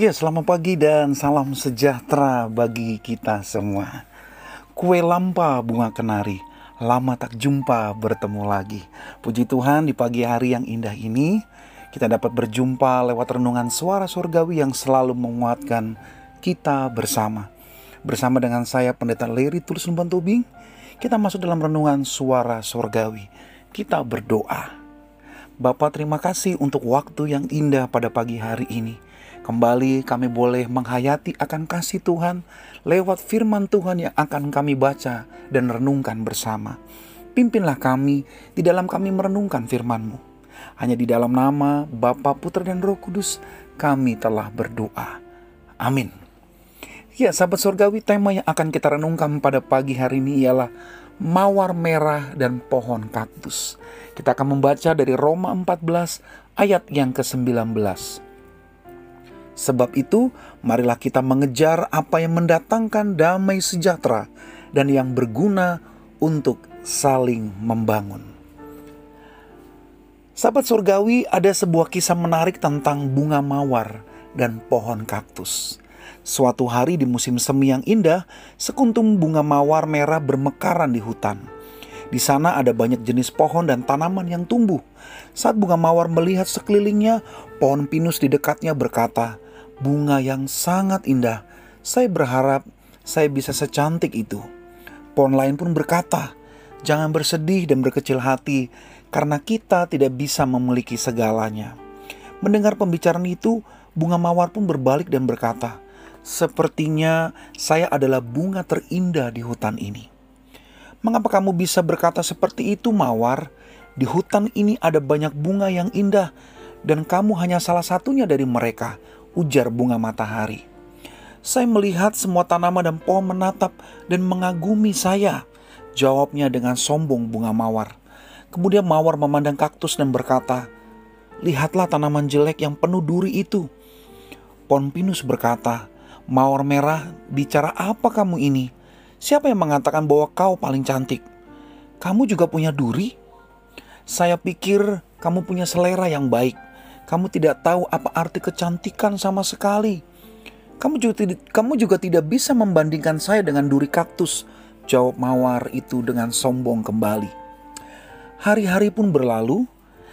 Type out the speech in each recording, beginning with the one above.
Ya, selamat pagi dan salam sejahtera bagi kita semua. Kue lampa bunga kenari, lama tak jumpa bertemu lagi. Puji Tuhan di pagi hari yang indah ini, kita dapat berjumpa lewat renungan suara surgawi yang selalu menguatkan kita bersama. Bersama dengan saya Pendeta Leri Tulus Lumban Tubing, kita masuk dalam renungan suara surgawi. Kita berdoa. Bapak terima kasih untuk waktu yang indah pada pagi hari ini. Kembali kami boleh menghayati akan kasih Tuhan lewat firman Tuhan yang akan kami baca dan renungkan bersama. Pimpinlah kami di dalam kami merenungkan firman-Mu. Hanya di dalam nama Bapa, Putra, dan Roh Kudus kami telah berdoa. Amin. Ya, sahabat surgawi, tema yang akan kita renungkan pada pagi hari ini ialah mawar merah dan pohon kaktus. Kita akan membaca dari Roma 14 ayat yang ke-19. Sebab itu, marilah kita mengejar apa yang mendatangkan damai sejahtera dan yang berguna untuk saling membangun. Sahabat surgawi, ada sebuah kisah menarik tentang bunga mawar dan pohon kaktus. Suatu hari di musim semi yang indah, sekuntum bunga mawar merah bermekaran di hutan. Di sana ada banyak jenis pohon dan tanaman yang tumbuh. Saat bunga mawar melihat sekelilingnya, pohon pinus di dekatnya berkata, bunga yang sangat indah. Saya berharap saya bisa secantik itu. Pohon lain pun berkata, "Jangan bersedih dan berkecil hati, karena kita tidak bisa memiliki segalanya." Mendengar pembicaraan itu, bunga mawar pun berbalik dan berkata, "Sepertinya saya adalah bunga terindah di hutan ini." Mengapa kamu bisa berkata seperti itu, Mawar? Di hutan ini ada banyak bunga yang indah, dan kamu hanya salah satunya dari mereka ujar bunga matahari. Saya melihat semua tanaman dan pohon menatap dan mengagumi saya. Jawabnya dengan sombong bunga mawar. Kemudian mawar memandang kaktus dan berkata, Lihatlah tanaman jelek yang penuh duri itu. Pohon pinus berkata, Mawar merah, bicara apa kamu ini? Siapa yang mengatakan bahwa kau paling cantik? Kamu juga punya duri? Saya pikir kamu punya selera yang baik kamu tidak tahu apa arti kecantikan sama sekali. Kamu juga, tidak, kamu juga tidak bisa membandingkan saya dengan duri kaktus. Jawab mawar itu dengan sombong kembali. Hari-hari pun berlalu.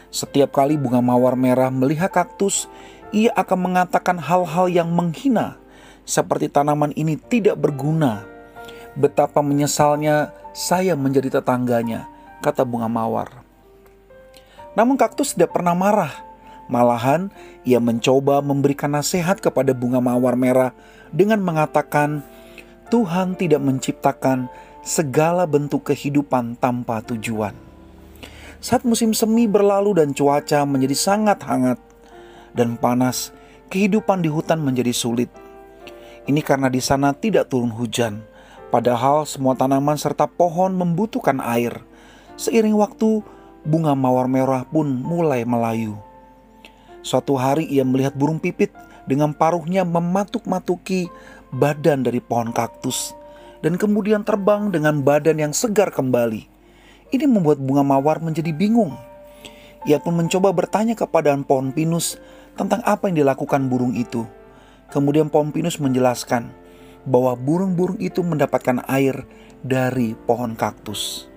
Setiap kali bunga mawar merah melihat kaktus, ia akan mengatakan hal-hal yang menghina, seperti tanaman ini tidak berguna. Betapa menyesalnya saya menjadi tetangganya, kata bunga mawar. Namun kaktus tidak pernah marah. Malahan, ia mencoba memberikan nasihat kepada bunga mawar merah dengan mengatakan, "Tuhan tidak menciptakan segala bentuk kehidupan tanpa tujuan." Saat musim semi berlalu dan cuaca menjadi sangat hangat dan panas, kehidupan di hutan menjadi sulit. Ini karena di sana tidak turun hujan, padahal semua tanaman serta pohon membutuhkan air. Seiring waktu, bunga mawar merah pun mulai melayu. Suatu hari ia melihat burung pipit dengan paruhnya mematuk-matuki badan dari pohon kaktus dan kemudian terbang dengan badan yang segar kembali. Ini membuat bunga mawar menjadi bingung. Ia pun mencoba bertanya kepada pohon pinus tentang apa yang dilakukan burung itu. Kemudian pohon pinus menjelaskan bahwa burung-burung itu mendapatkan air dari pohon kaktus.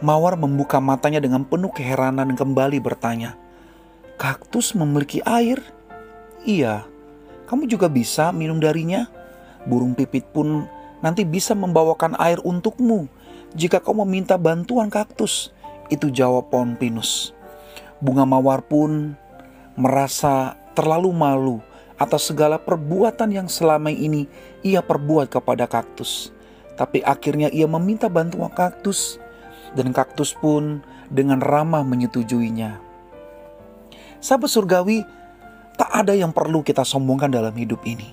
Mawar membuka matanya dengan penuh keheranan dan kembali bertanya, Kaktus memiliki air? Iya, kamu juga bisa minum darinya. Burung pipit pun nanti bisa membawakan air untukmu jika kau meminta bantuan kaktus. Itu jawab pohon pinus. Bunga mawar pun merasa terlalu malu atas segala perbuatan yang selama ini ia perbuat kepada kaktus. Tapi akhirnya ia meminta bantuan kaktus dan kaktus pun dengan ramah menyetujuinya. Sahabat surgawi, tak ada yang perlu kita sombongkan dalam hidup ini.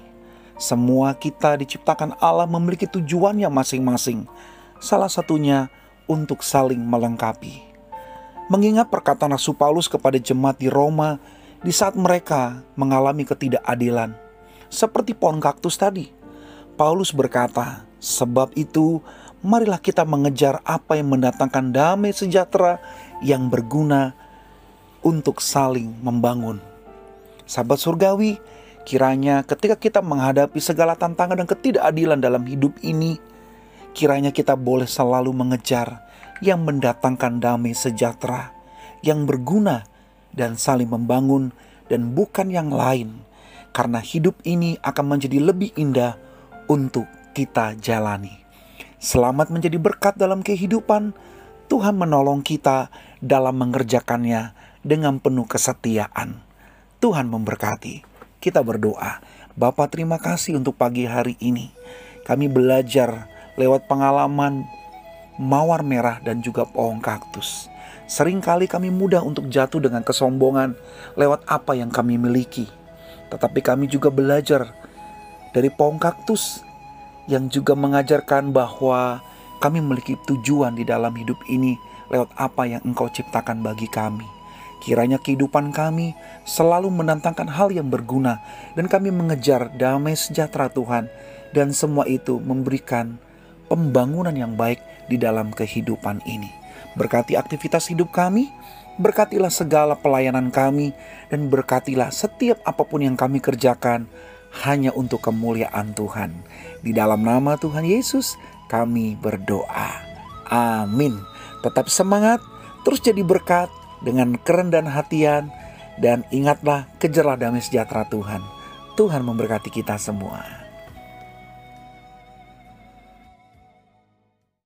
Semua kita diciptakan Allah memiliki tujuannya masing-masing. Salah satunya untuk saling melengkapi. Mengingat perkataan Rasul Paulus kepada jemaat di Roma di saat mereka mengalami ketidakadilan. Seperti pohon kaktus tadi. Paulus berkata, sebab itu marilah kita mengejar apa yang mendatangkan damai sejahtera yang berguna untuk saling membangun. Sahabat surgawi, Kiranya ketika kita menghadapi segala tantangan dan ketidakadilan dalam hidup ini, kiranya kita boleh selalu mengejar yang mendatangkan damai sejahtera, yang berguna dan saling membangun dan bukan yang lain. Karena hidup ini akan menjadi lebih indah untuk kita jalani. Selamat menjadi berkat dalam kehidupan. Tuhan menolong kita dalam mengerjakannya dengan penuh kesetiaan. Tuhan memberkati. Kita berdoa. Bapak terima kasih untuk pagi hari ini. Kami belajar lewat pengalaman mawar merah dan juga pohon kaktus. Seringkali kami mudah untuk jatuh dengan kesombongan lewat apa yang kami miliki. Tetapi kami juga belajar dari pohon kaktus yang juga mengajarkan bahwa kami memiliki tujuan di dalam hidup ini lewat apa yang Engkau ciptakan bagi kami. Kiranya kehidupan kami selalu menantangkan hal yang berguna dan kami mengejar damai sejahtera Tuhan dan semua itu memberikan pembangunan yang baik di dalam kehidupan ini. Berkati aktivitas hidup kami, berkatilah segala pelayanan kami dan berkatilah setiap apa pun yang kami kerjakan hanya untuk kemuliaan Tuhan. Di dalam nama Tuhan Yesus kami berdoa. Amin. Tetap semangat, terus jadi berkat dengan kerendahan hatian, dan ingatlah kejarlah damai sejahtera Tuhan. Tuhan memberkati kita semua.